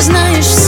знаешь